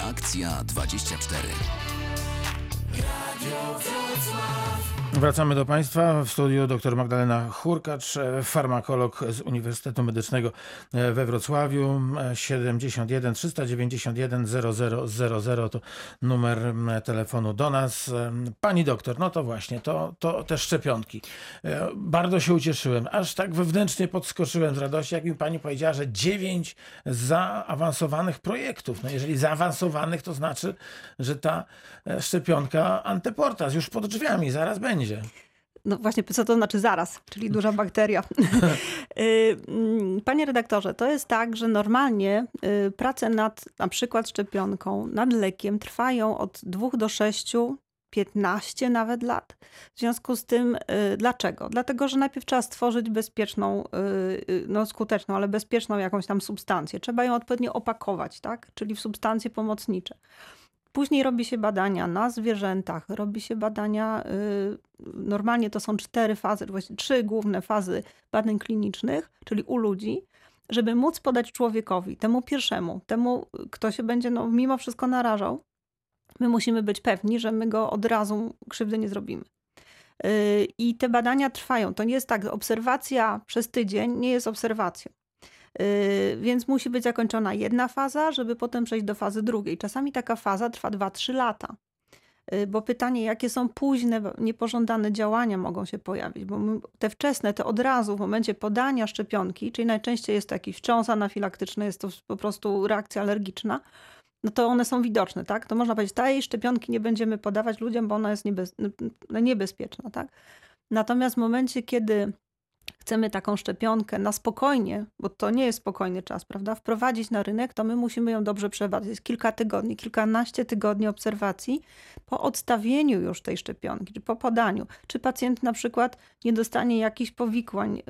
Reakcja 24. Radio Wrocław. Wracamy do Państwa. W studiu dr Magdalena Hurkacz, farmakolog z Uniwersytetu Medycznego we Wrocławiu. 71 391 0000 to numer telefonu do nas. Pani doktor, no to właśnie, to, to te szczepionki. Bardzo się ucieszyłem, aż tak wewnętrznie podskoczyłem z radości, jak mi pani powiedziała, że dziewięć zaawansowanych projektów. No jeżeli zaawansowanych, to znaczy, że ta szczepionka antyportas już pod drzwiami, zaraz będzie będzie. No właśnie, co to znaczy zaraz, czyli duża bakteria. Y, mm, panie redaktorze, to jest tak, że normalnie y, prace nad na przykład szczepionką, nad lekiem trwają od 2 do 6, 15 nawet lat. W związku z tym, y, dlaczego? Dlatego, że najpierw trzeba stworzyć bezpieczną, no skuteczną, ale bezpieczną jakąś tam substancję. Trzeba ją odpowiednio opakować, tak? czyli w substancje pomocnicze. Później robi się badania na zwierzętach, robi się badania, y, normalnie to są cztery fazy, właściwie trzy główne fazy badań klinicznych, czyli u ludzi, żeby móc podać człowiekowi, temu pierwszemu, temu, kto się będzie no, mimo wszystko narażał, my musimy być pewni, że my go od razu krzywdy nie zrobimy. Y, I te badania trwają. To nie jest tak, obserwacja przez tydzień nie jest obserwacją. Y, więc musi być zakończona jedna faza, żeby potem przejść do fazy drugiej. Czasami taka faza trwa 2-3 lata. Y, bo pytanie, jakie są późne, niepożądane działania mogą się pojawić, bo te wczesne, te od razu w momencie podania szczepionki, czyli najczęściej jest to jakiś wstrząs anafilaktyczny, jest to po prostu reakcja alergiczna, no to one są widoczne, tak? To można powiedzieć, tej szczepionki nie będziemy podawać ludziom, bo ona jest niebez, niebezpieczna, tak? Natomiast w momencie, kiedy chcemy taką szczepionkę na spokojnie, bo to nie jest spokojny czas, prawda, wprowadzić na rynek, to my musimy ją dobrze przebadać. Jest kilka tygodni, kilkanaście tygodni obserwacji po odstawieniu już tej szczepionki, czy po podaniu. Czy pacjent na przykład nie dostanie jakichś powikłań, y,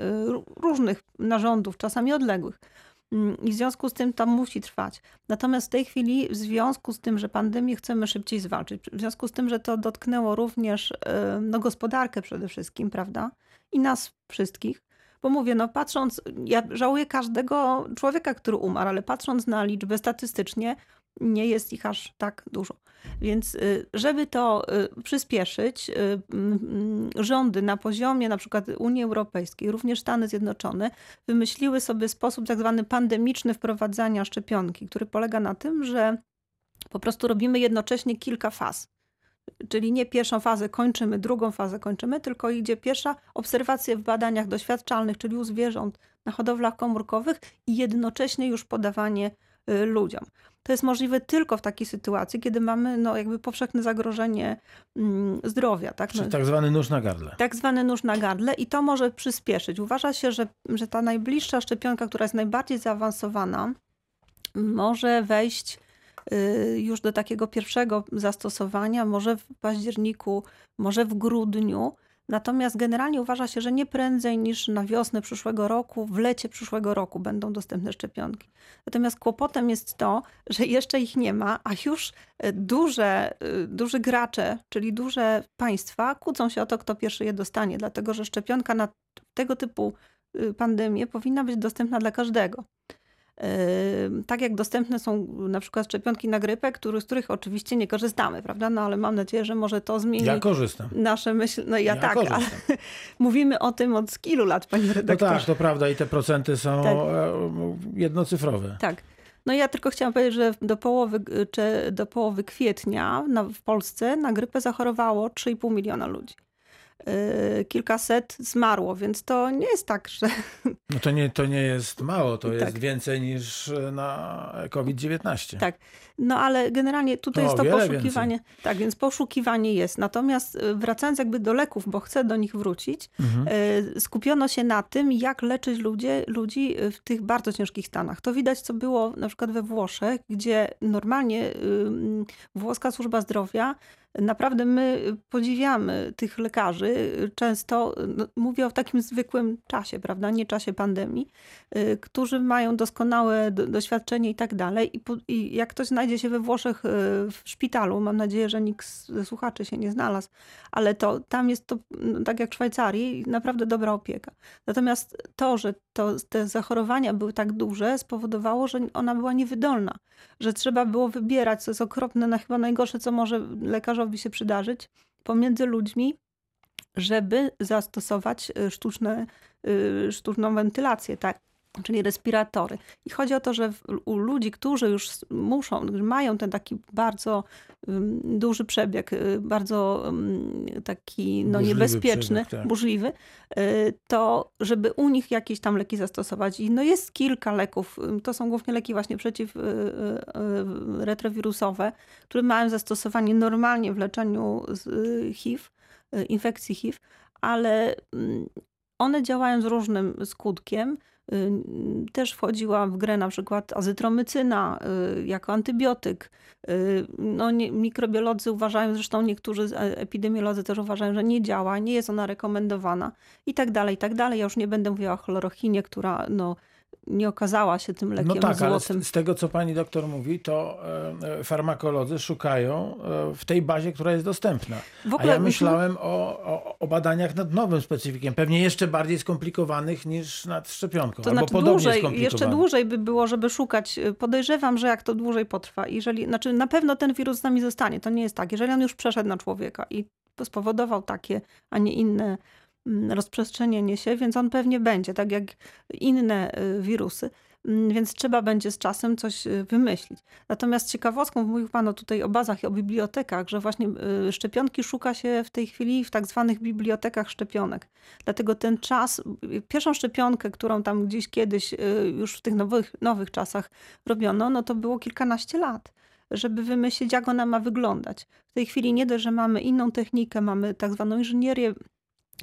różnych narządów, czasami odległych. Mm, I w związku z tym to musi trwać. Natomiast w tej chwili, w związku z tym, że pandemię chcemy szybciej zwalczyć, w związku z tym, że to dotknęło również y, no, gospodarkę przede wszystkim, prawda? I nas wszystkich, bo mówię, no patrząc, ja żałuję każdego człowieka, który umarł, ale patrząc na liczbę statystycznie, nie jest ich aż tak dużo. Więc y, żeby to y, przyspieszyć, y, mm, rządy na poziomie na przykład Unii Europejskiej, również Stany Zjednoczone, wymyśliły sobie sposób tak zwany pandemiczny wprowadzania szczepionki, który polega na tym, że po prostu robimy jednocześnie kilka faz. Czyli nie pierwszą fazę kończymy, drugą fazę kończymy, tylko idzie pierwsza obserwacja w badaniach doświadczalnych, czyli u zwierząt na hodowlach komórkowych i jednocześnie już podawanie y, ludziom. To jest możliwe tylko w takiej sytuacji, kiedy mamy no, jakby powszechne zagrożenie mm, zdrowia. Tak? Czyli tak zwany nóż na gardle. Tak zwany nóż na gardle i to może przyspieszyć. Uważa się, że, że ta najbliższa szczepionka, która jest najbardziej zaawansowana, może wejść już do takiego pierwszego zastosowania, może w październiku, może w grudniu. Natomiast generalnie uważa się, że nie prędzej niż na wiosnę przyszłego roku, w lecie przyszłego roku będą dostępne szczepionki. Natomiast kłopotem jest to, że jeszcze ich nie ma, a już y, duże, y, duże gracze, czyli duże państwa, kłócą się o to, kto pierwszy je dostanie, dlatego że szczepionka na tego typu pandemię powinna być dostępna dla każdego tak jak dostępne są na przykład szczepionki na grypę, który, z których oczywiście nie korzystamy, prawda? No ale mam nadzieję, że może to zmieni ja korzystam. nasze myśli. No ja, ja tak, korzystam. ale mówimy o tym od kilu lat, panie redaktorze. No tak, to prawda i te procenty są tak. E, jednocyfrowe. Tak. No ja tylko chciałam powiedzieć, że do połowy, czy do połowy kwietnia w Polsce na grypę zachorowało 3,5 miliona ludzi. Y, kilkaset zmarło, więc to nie jest tak, że... No to nie, to nie jest mało, to tak. jest więcej niż na COVID-19. Tak, no ale generalnie tutaj no, jest to poszukiwanie. Więcej. Tak, więc poszukiwanie jest. Natomiast y, wracając jakby do leków, bo chcę do nich wrócić, mhm. Y, skupiono się na tym, jak leczyć ludzie, ludzi w tych bardzo ciężkich stanach. To widać, co było na przykład we Włoszech, gdzie normalnie włoska służba zdrowia Naprawdę my podziwiamy tych lekarzy. Często no, mówię o takim zwykłym czasie, prawda? Nie czasie pandemii, y, którzy mają doskonałe doświadczenie i tak dalej. I, I, jak ktoś znajdzie się we Włoszech y, w szpitalu, mam nadzieję, że nikt ze słuchaczy się nie znalazł, ale to tam jest to, no, tak jak w Szwajcarii, naprawdę dobra opieka. Natomiast to, że to te zachorowania były tak duże, spowodowało, że ona była niewydolna, że trzeba było wybierać, co jest okropne, na chyba najgorsze, co może lekarzowi się przydarzyć, pomiędzy ludźmi, żeby zastosować y, sztuczne, y, sztuczną wentylację, tak? Czyli respiratory. I chodzi o to, że u ludzi, którzy już muszą, mają ten taki bardzo duży przebieg, y, bardzo taki no, niebezpieczny, przebieg, tak. burzliwy, y, to żeby u nich jakieś tam leki zastosować. I no jest kilka leków, to są głównie leki właśnie przeciwretrowirusowe, y, które mają zastosowanie normalnie w leczeniu HIV, infekcji HIV, ale one działają z różnym skutkiem. Y, też wchodziła w grę na przykład azytromycyna y, jako antybiotyk. Y, no, nie, mikrobiolodzy uważają, zresztą niektórzy epidemiolodzy też uważają, że nie działa, nie jest ona rekomendowana i tak dalej, i tak dalej. Ja już nie będę mówiła o chlorochinie, która no, nie okazała się tym lekiem no tak, złotym. Ale z, z tego, co pani doktor mówi, to e, farmakolodzy szukają e, w tej bazie, która jest dostępna. W ogóle, A ja myślałem o, o, o, badaniach nad nowym specyfikiem, pewnie jeszcze bardziej skomplikowanych niż nad szczepionką. To znaczy dłużej, jeszcze dłużej by było, żeby szukać. Podejrzewam, że jak to dłużej potrwa, jeżeli, znaczy na pewno ten wirus z nami zostanie. To nie jest tak. Jeżeli on już przeszedł na człowieka i spowodował takie, a nie inne rozprzestrzenienie się, więc on pewnie będzie, tak jak inne y, wirusy. Mm, więc trzeba będzie z czasem coś y, wymyślić. Natomiast ciekawostką, mówił Pan tutaj o bazach i o bibliotekach, że właśnie y, szczepionki szuka się w tej chwili w tak zwanych bibliotekach szczepionek. Dlatego ten czas, pierwszą szczepionkę, którą tam gdzieś kiedyś już w tych nowych, nowych czasach robiono, no to było kilkanaście lat żeby wymyślić, jak ona ma wyglądać. W tej chwili nie dość, że mamy inną technikę, mamy tak zwaną inżynierię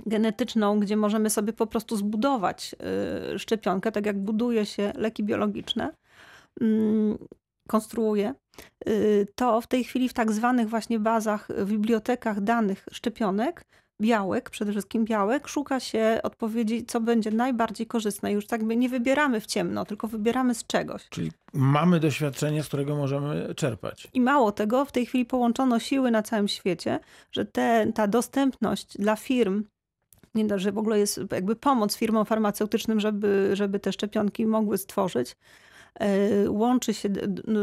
genetyczną, gdzie możemy sobie po prostu zbudować y, szczepionkę, tak jak buduje się leki biologiczne, mm, konstruuje, y, to w tej chwili w tak zwanych właśnie bazach, w bibliotekach danych szczepionek, białek, przede wszystkim białek, szuka się odpowiedzi, co będzie najbardziej korzystne. Już tak nie wybieramy w ciemno, tylko wybieramy z czegoś. Czyli mamy doświadczenie, z którego możemy czerpać. I mało tego, w tej chwili połączono siły na całym świecie, że te, ta dostępność dla firm nie że w ogóle jest jakby pomoc firmom farmaceutycznym, żeby, żeby te szczepionki mogły stworzyć. E, łączy się,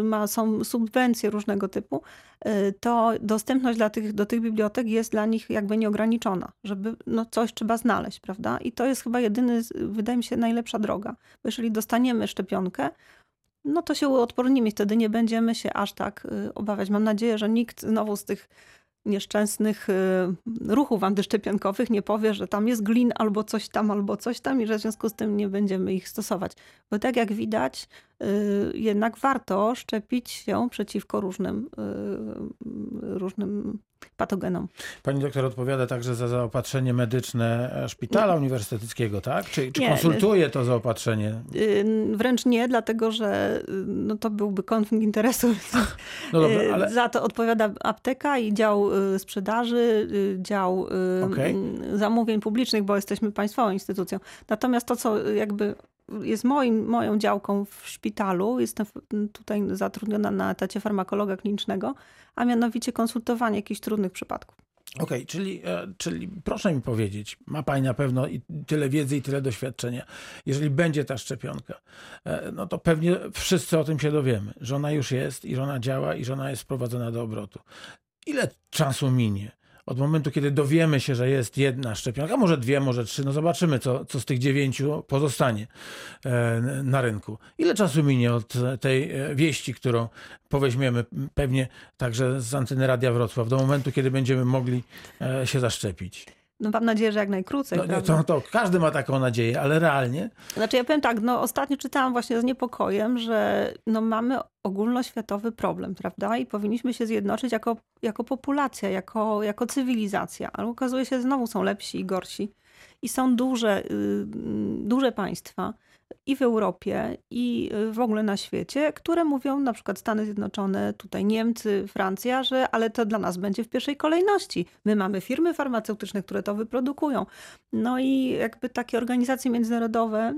ma, są subwencje różnego typu, e, to dostępność dla tych, do tych bibliotek jest dla nich jakby nieograniczona, żeby no coś trzeba znaleźć, prawda? I to jest chyba jedyny, wydaje mi się, najlepsza droga. Bo jeżeli dostaniemy szczepionkę, no to się uodpornimy, wtedy nie będziemy się aż tak y, obawiać. Mam nadzieję, że nikt znowu z tych nieszczęsnych y, ruchów antyszczepionkowych nie powie, że tam jest glin albo coś tam, albo coś tam i że w związku z tym nie będziemy ich stosować. Bo tak jak widać, jednak warto szczepić się przeciwko różnym, y, różnym patogenom. Pani doktor odpowiada także za zaopatrzenie medyczne szpitala nie. uniwersyteckiego, tak? Czy, czy konsultuje to zaopatrzenie? Wręcz nie, dlatego że no to byłby konflikt interesów. No dobra, ale... Za to odpowiada apteka i dział sprzedaży, dział okay. zamówień publicznych, bo jesteśmy państwową instytucją. Natomiast to, co jakby jest moim, moją działką w szpitalu. Jestem tutaj zatrudniona na etacie farmakologa klinicznego, a mianowicie konsultowanie jakichś trudnych przypadków. Okej, okay, czyli, e, czyli proszę mi powiedzieć, ma Pani na pewno i tyle wiedzy i tyle doświadczenia. Jeżeli będzie ta szczepionka, e, no to pewnie wszyscy o tym się dowiemy, że ona już jest i że ona działa i że ona jest wprowadzona do obrotu. Ile czasu minie? Od momentu, kiedy dowiemy się, że jest jedna szczepionka, może dwie, może trzy, no zobaczymy, co, co z tych dziewięciu pozostanie e, na rynku. Ile czasu minie od tej e, wieści, którą poweźmiemy pewnie także z anteny Radia Wrocław, do momentu, kiedy będziemy mogli e, się zaszczepić? No mam nadzieję, że jak najkrócej. No, to, to, każdy ma taką nadzieję, ale realnie. Znaczy ja powiem tak, no ostatnio czytałam właśnie z niepokojem, że no mamy ogólnoświatowy problem, prawda? I powinniśmy się zjednoczyć jako, jako populacja, jako, jako cywilizacja. Ale okazuje się, że znowu są lepsi i gorsi. I są duże, y, duże państwa, i w Europie, i w ogóle na świecie, które mówią, na przykład Stany Zjednoczone, tutaj Niemcy, Francja, że ale to dla nas będzie w pierwszej kolejności. My mamy firmy farmaceutyczne, które to wyprodukują. No i jakby takie organizacje międzynarodowe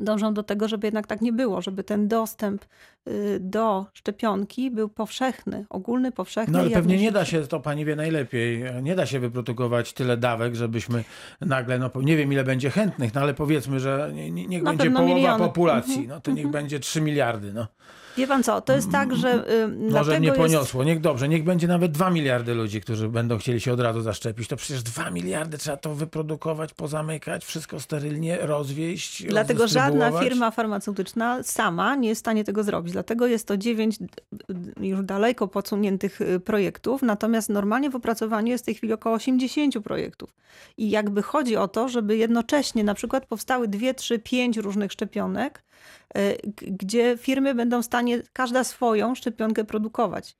dążą do tego, żeby jednak tak nie było, żeby ten dostęp y, do szczepionki był powszechny, ogólny, powszechny. No ale pewnie nie da się, to pani wie najlepiej, nie da się wyprodukować tyle dawek, żebyśmy nagle, no nie wiem ile będzie chętnych, no ale powiedzmy, że nie- nie- niech Na będzie połowa miliony. populacji, Mhm, no to niech będzie 3 miliardy, no. Wie pan co, to jest tak, że y, Może dlatego nie jest... poniosło, niech dobrze, niech będzie nawet 2 miliardy ludzi, którzy będą chcieli się od razu zaszczepić, to przecież 2 miliardy trzeba to wyprodukować, pozamykać, wszystko sterylnie rozwieść, Dlatego żadna firma farmaceutyczna sama nie jest w stanie tego zrobić. Dlatego jest to dziewięć d- d- już daleko podsuniętych y, projektów, natomiast normalnie w opracowaniu jest w tej chwili około 80 projektów. I jakby chodzi o to, żeby jednocześnie na przykład powstały dwie, trzy, pięć różnych szczepionek, y, gdzie firmy będą w stanie każda swoją szczepionkę produkować.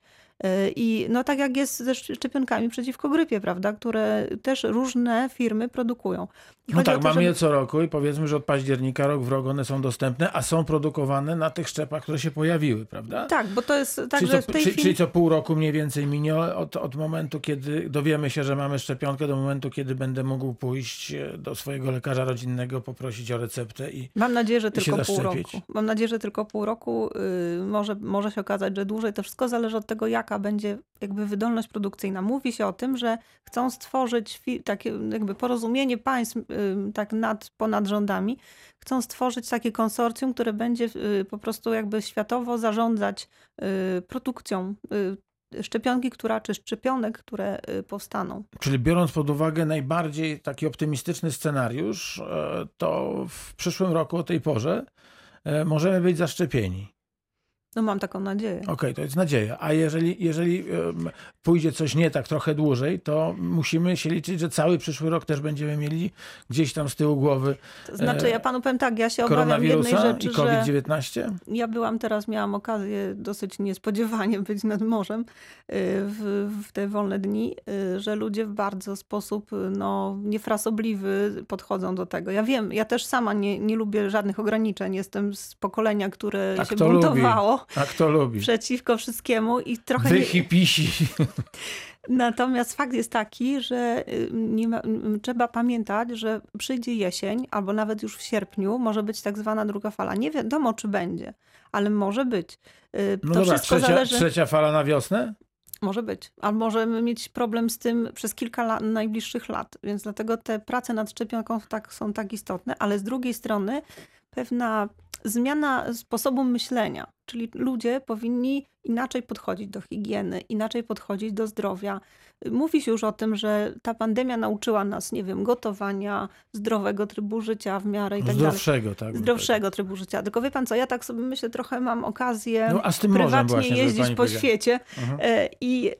Y, I no tak jak jest ze szcz- szczepionkami przeciwko grypie, prawda, które też różne firmy produkują. I No tak, to, mamy żeby- je co roku i powiedzmy, że od października rok w rok one są dostępne, a są produkowane na tych szczepach, które się pojawiły, prawda? Tak, bo to jest tak, czyli, że co, w tej czy, chwili... czyli co pół roku mniej więcej minie od, od momentu, kiedy dowiemy się, że mamy szczepionkę, do momentu, kiedy będę mógł pójść e, do swojego lekarza rodzinnego, poprosić o receptę i Mam nadzieję, że tylko pół roku. Mam nadzieję, że tylko pół roku. Yy, może, może się okazać, że dłużej. To wszystko zależy od tego, jaka będzie jakby wydolność produkcyjna. Mówi się o tym, że chcą stworzyć takie jakby porozumienie państw yy, tak nad, ponad rządami. Chcą stworzyć takie konsorcjum, które będzie yy, po prostu jakby światowo zarządzać yy, produkcją szczepionki, która, czy szczepionek, które powstaną. Czyli biorąc pod uwagę najbardziej taki optymistyczny scenariusz, e, to w przyszłym roku o tej porze e, możemy być zaszczepieni. No mam taką nadzieję. Okej, to jest nadzieja. A jeżeli, jeżeli pójdzie coś nie tak trochę dłużej, to musimy się liczyć, że cały przyszły rok też będziemy mieli gdzieś tam z tyłu głowy To znaczy, e, ja panu powiem tak, ja się obawiam jednej rzeczy, i że... COVID-19? Ja byłam teraz, miałam okazję dosyć niespodziewanie być nad morzem y, w, w te wolne dni, y, że ludzie w bardzo sposób no, niefrasobliwy podchodzą do tego. Ja wiem, ja też sama nie, nie lubię żadnych ograniczeń. Jestem z pokolenia, które A się kto lubi? A kto lubi? przeciwko wszystkiemu i trochę Wy nie. Natomiast fakt jest taki, że y, ma, trzeba pamiętać, że przyjdzie jesień, albo nawet już w sierpniu może być tak zwana druga fala. Nie wiadomo, czy będzie, ale może być. Y, No to dobra, wszystko trzecia, zależy. trzecia fala na wiosnę? Może być. Albo możemy mieć problem z tym przez kilka lat, najbliższych lat. Więc dlatego te prace nad szczepionką tak, są tak istotne, ale z drugiej strony pewna zmiana sposobu myślenia. Czyli ludzie powinni inaczej podchodzić do higieny, inaczej podchodzić do zdrowia. Mówi się już o tym, że ta pandemia nauczyła nas, nie wiem, gotowania, zdrowego trybu życia w miarę i tak dalej. Zdrowszego, tak. Zdrowszego trybu życia. Tylko wie pan co, ja tak sobie myślę, trochę mam okazję No, a z tym prywatnie właśnie, jeździć po świecie Mhm. e, i e,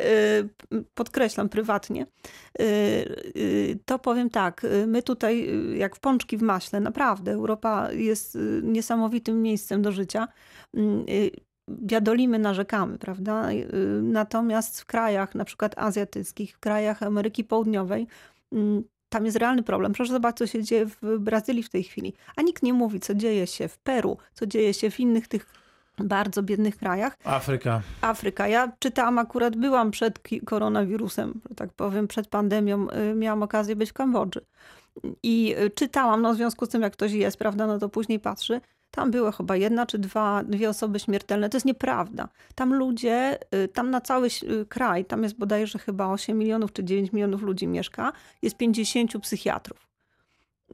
podkreślam prywatnie, e, to powiem tak, my tutaj jak w pączki w maśle, naprawdę, Europa jest niesamowitym miejscem do życia. Mm, e, Biadolimy, narzekamy, prawda? E, Natomiast w krajach na przykład azjatyckich, w krajach Ameryki Południowej, mm, tam jest realny problem. Proszę zobaczyć, co się dzieje w Brazylii w tej chwili. A nikt nie mówi, co dzieje się w Peru, co dzieje się w innych tych bardzo biednych krajach. Afryka. Afryka. Ja czytałam akurat, byłam przed koronawirusem, tak powiem, przed pandemią, y, miałam okazję być w Kambodży. I y, czytałam, no w związku z tym, jak ktoś jest, prawda, no to później patrzy. Tam były chyba jedna czy dwa, dwie osoby śmiertelne. To jest nieprawda. Tam ludzie, y, tam na cały y, kraj, tam jest bodajże chyba 8 milionów czy 9 milionów ludzi mieszka, jest 50 psychiatrów.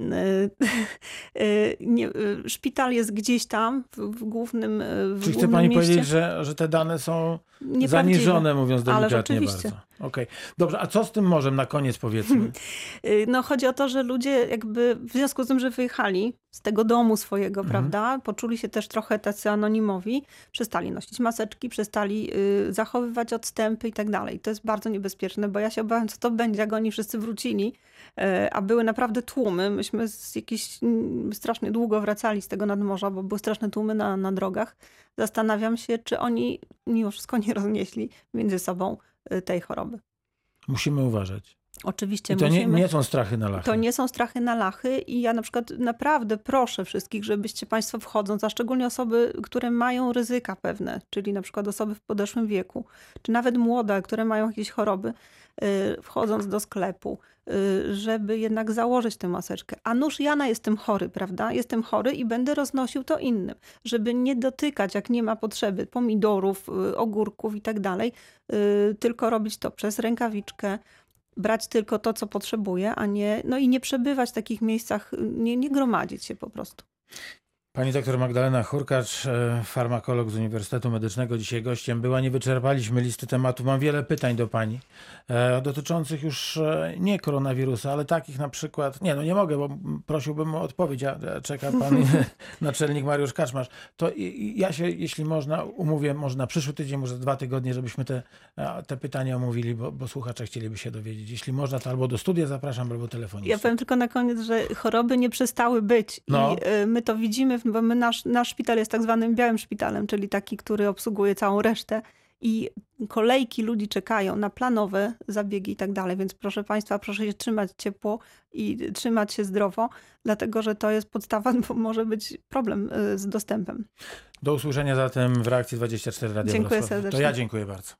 Y, nie, Szpital jest gdzieś tam w, w głównym, w Czy chce pani mieście. powiedzieć, że, że te dane są zaniżone, mówiąc delikatnie oczywiście. bardzo? Okej. Dobrze, a co z tym morzem na koniec powiedzmy? Y, No chodzi o to, że ludzie jakby w związku z tym, że wyjechali z tego domu swojego, Mhm. prawda, poczuli się też trochę tacy anonimowi, przestali nosić maseczki, przestali y, zachowywać odstępy i tak dalej. To jest bardzo niebezpieczne, bo ja się obawiam, co to będzie, jak oni wszyscy wrócili, y, a były naprawdę tłumy. Myśmy z jakiś mm, strasznie długo wracali z tego nadmorza, bo były straszne tłumy na, na drogach. Zastanawiam się, czy oni mimo wszystko nie roznieśli między sobą y, tej choroby. Musimy uważać. Oczywiście I to nie, musimy... nie są strachy na lachy. To nie są strachy na lachy i ja na przykład naprawdę proszę wszystkich, żebyście Państwo wchodząc, a szczególnie osoby, które mają ryzyka pewne, czyli na przykład osoby w podeszłym wieku, czy nawet młode, które mają jakieś choroby, y, wchodząc do sklepu, y, żeby jednak założyć tę maseczkę. A nuż ja na jestem chory, prawda? Jestem chory i będę roznosił to innym, żeby nie dotykać, jak nie ma potrzeby, pomidorów, y, ogórków i tak dalej, tylko robić to przez rękawiczkę, brać tylko to, co potrzebuje, a nie, no i nie przebywać w takich miejscach, nie, nie gromadzić się po prostu. Pani doktor Magdalena Hurkacz, e, farmakolog z Uniwersytetu Medycznego, dzisiaj gościem była. Nie wyczerpaliśmy listy tematów. Mam wiele pytań do pani e, dotyczących już e, nie koronawirusa, ale takich na przykład. Nie, no nie mogę, bo prosiłbym o odpowiedź. A czeka pan naczelnik Mariusz Kaczmarz. To ja się, jeśli można, umówię, może na przyszły tydzień, może dwa tygodnie, żebyśmy te, te pytania omówili, bo, bo słuchacze chcieliby się dowiedzieć. Jeśli można, to albo do studia zapraszam, albo telefonicznie. Ja powiem tylko na koniec, że choroby nie przestały być No. i my to widzimy, bo my nasz, nasz szpital jest tak zwanym białym szpitalem, czyli taki, który obsługuje całą resztę i kolejki ludzi czekają na planowe zabiegi i tak dalej, więc proszę Państwa, proszę się trzymać ciepło i trzymać się zdrowo, dlatego że to jest podstawa, bo może być problem y, z dostępem. Do usłyszenia zatem w reakcji 24 Radio Dziękuję Wrocław. To serdecznie. ja dziękuję bardzo.